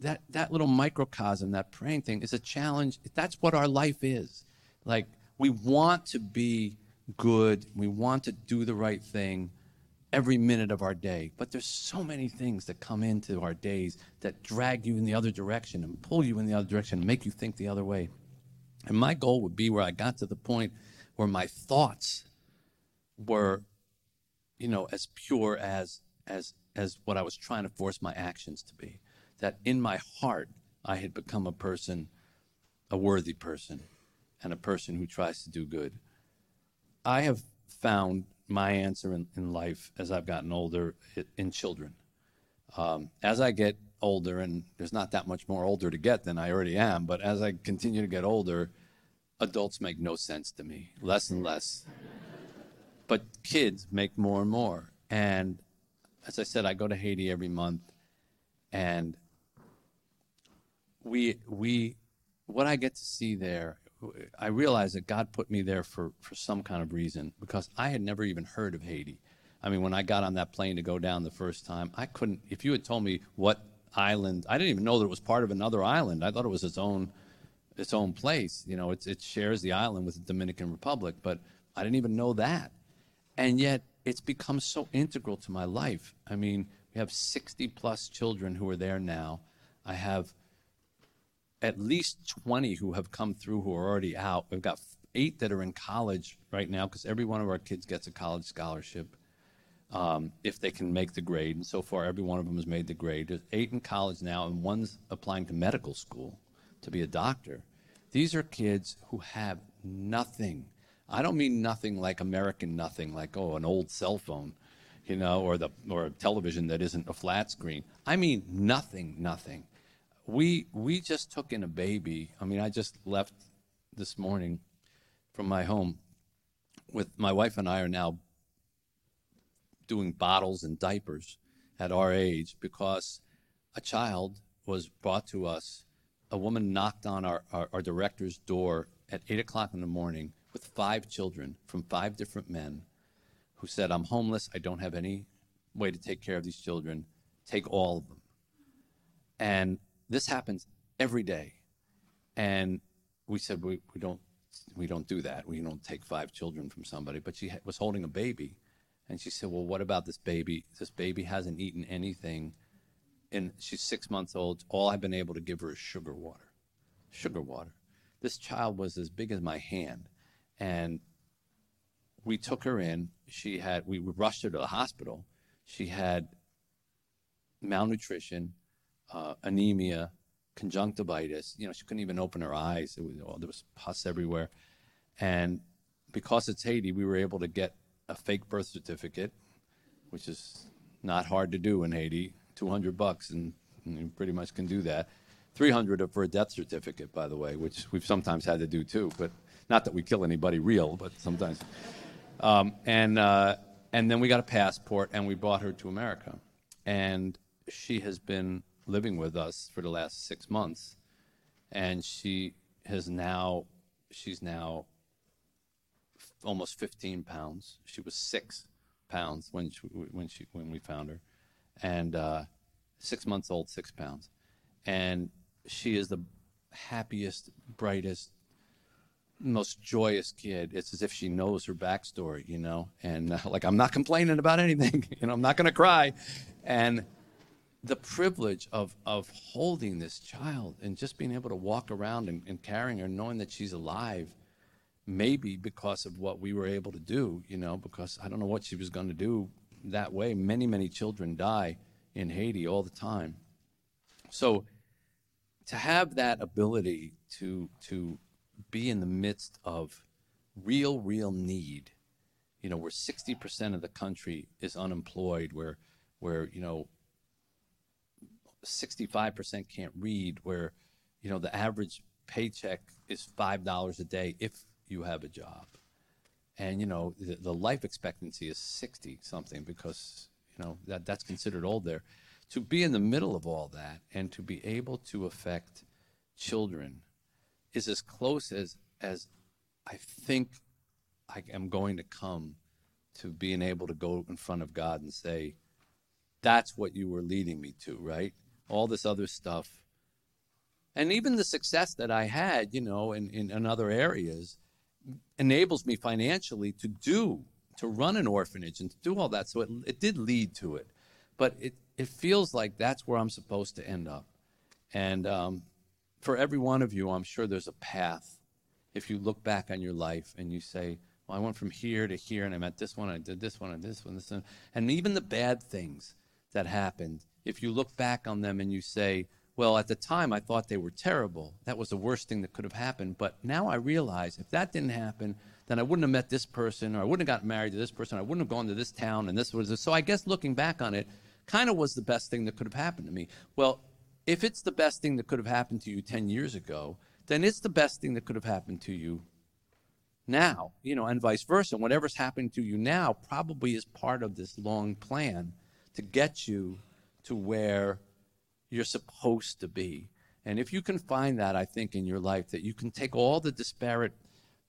that that little microcosm, that praying thing is a challenge. That's what our life is. Like we want to be good, we want to do the right thing every minute of our day. But there's so many things that come into our days that drag you in the other direction and pull you in the other direction and make you think the other way. And my goal would be where I got to the point or my thoughts were, you know, as pure as as as what I was trying to force my actions to be. That in my heart I had become a person, a worthy person, and a person who tries to do good. I have found my answer in, in life as I've gotten older in children. Um, as I get older, and there's not that much more older to get than I already am, but as I continue to get older, adults make no sense to me, less and less. but kids make more and more. And as I said, I go to Haiti every month, and we we what I get to see there, I realize that God put me there for for some kind of reason because I had never even heard of Haiti. I mean, when I got on that plane to go down the first time, I couldn't. If you had told me what island, I didn't even know that it was part of another island. I thought it was its own its own place. You know, it shares the island with the Dominican Republic, but I didn't even know that. And yet, it's become so integral to my life. I mean, we have 60 plus children who are there now. I have at least 20 who have come through who are already out. We've got eight that are in college right now because every one of our kids gets a college scholarship um, if they can make the grade. And so far, every one of them has made the grade. There's eight in college now, and one's applying to medical school to be a doctor. These are kids who have nothing. I don't mean nothing like American nothing, like, oh, an old cell phone, you know, or, the, or a television that isn't a flat screen. I mean nothing, nothing. We, we just took in a baby. I mean, I just left this morning from my home with my wife and I are now doing bottles and diapers at our age because a child was brought to us. A woman knocked on our, our, our director's door at 8 o'clock in the morning with five children from five different men who said, I'm homeless. I don't have any way to take care of these children. Take all of them. And this happens every day. And we said, we, we, don't, we don't do that. We don't take five children from somebody. But she was holding a baby and she said, Well, what about this baby? This baby hasn't eaten anything. And she's six months old. All I've been able to give her is sugar water. Sugar water. This child was as big as my hand. And we took her in. She had, we rushed her to the hospital. She had malnutrition, uh, anemia, conjunctivitis. You know, she couldn't even open her eyes. Was, oh, there was pus everywhere. And because it's Haiti, we were able to get a fake birth certificate, which is not hard to do in Haiti. 200 bucks, and you pretty much can do that. 300 for a death certificate, by the way, which we've sometimes had to do too. But not that we kill anybody real, but sometimes. Um, and uh, and then we got a passport, and we brought her to America, and she has been living with us for the last six months, and she has now she's now almost 15 pounds. She was six pounds when she, when she when we found her, and uh, six months old, six pounds, and she is the happiest, brightest, most joyous kid. It's as if she knows her backstory, you know. And uh, like I'm not complaining about anything, you know. I'm not going to cry, and the privilege of of holding this child and just being able to walk around and, and carrying her, knowing that she's alive maybe because of what we were able to do, you know, because I don't know what she was going to do that way. Many, many children die in Haiti all the time. So to have that ability to to be in the midst of real, real need, you know, where 60% of the country is unemployed, where where, you know, 65% can't read, where, you know, the average paycheck is $5 a day if you have a job. And, you know, the, the life expectancy is 60 something because, you know, that, that's considered old there. To be in the middle of all that and to be able to affect children is as close as, as I think I am going to come to being able to go in front of God and say, that's what you were leading me to, right? All this other stuff. And even the success that I had, you know, in, in, in other areas enables me financially to do to run an orphanage and to do all that. So it, it did lead to it, but it it feels like that's where I'm supposed to end up. And um, for every one of you, I'm sure there's a path. If you look back on your life and you say, well, I went from here to here and I met this one, I did this one, and this one, this one. And even the bad things that happened, if you look back on them and you say, well, at the time I thought they were terrible. That was the worst thing that could have happened. But now I realize if that didn't happen, then I wouldn't have met this person or I wouldn't have gotten married to this person. I wouldn't have gone to this town and this was. So I guess looking back on it, kind of was the best thing that could have happened to me. Well, if it's the best thing that could have happened to you 10 years ago, then it's the best thing that could have happened to you now, you know, and vice versa. Whatever's happening to you now probably is part of this long plan to get you to where you're supposed to be. And if you can find that, I think, in your life, that you can take all the disparate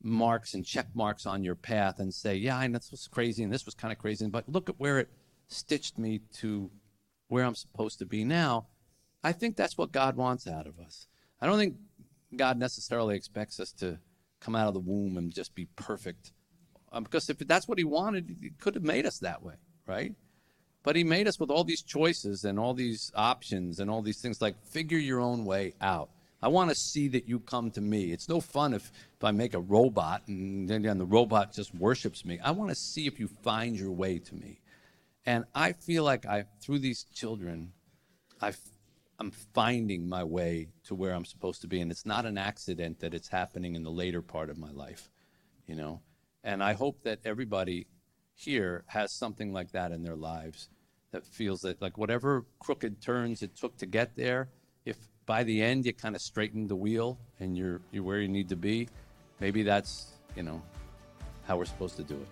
marks and check marks on your path and say, yeah, and this was crazy and this was kind of crazy, but look at where it stitched me to where I'm supposed to be now. I think that's what God wants out of us. I don't think God necessarily expects us to come out of the womb and just be perfect. Um, because if that's what He wanted, He could have made us that way, right? But He made us with all these choices and all these options and all these things like figure your own way out. I want to see that you come to me. It's no fun if, if I make a robot and then the robot just worships me. I want to see if you find your way to me. And I feel like I, through these children, i am finding my way to where I'm supposed to be. And it's not an accident that it's happening in the later part of my life, you know? And I hope that everybody here has something like that in their lives that feels that, like, whatever crooked turns it took to get there, if by the end you kind of straighten the wheel and you're, you're where you need to be, maybe that's, you know, how we're supposed to do it.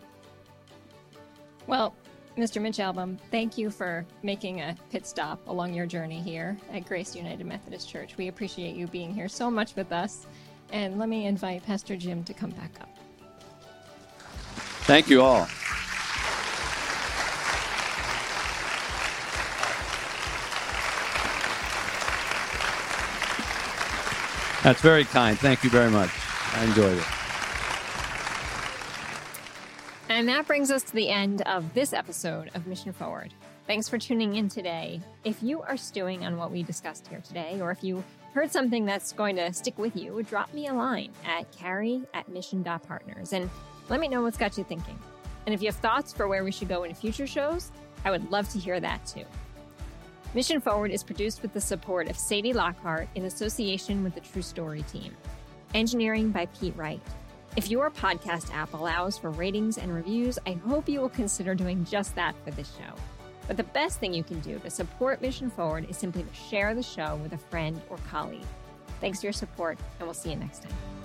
Well, Mr. Mitch Albom, thank you for making a pit stop along your journey here at Grace United Methodist Church. We appreciate you being here so much with us. And let me invite Pastor Jim to come back up. Thank you all. That's very kind. Thank you very much. I enjoyed it. And that brings us to the end of this episode of Mission Forward. Thanks for tuning in today. If you are stewing on what we discussed here today, or if you heard something that's going to stick with you, drop me a line at carrie at mission.partners and let me know what's got you thinking. And if you have thoughts for where we should go in future shows, I would love to hear that too. Mission Forward is produced with the support of Sadie Lockhart in association with the True Story team. Engineering by Pete Wright. If your podcast app allows for ratings and reviews, I hope you will consider doing just that for this show. But the best thing you can do to support Mission Forward is simply to share the show with a friend or colleague. Thanks for your support, and we'll see you next time.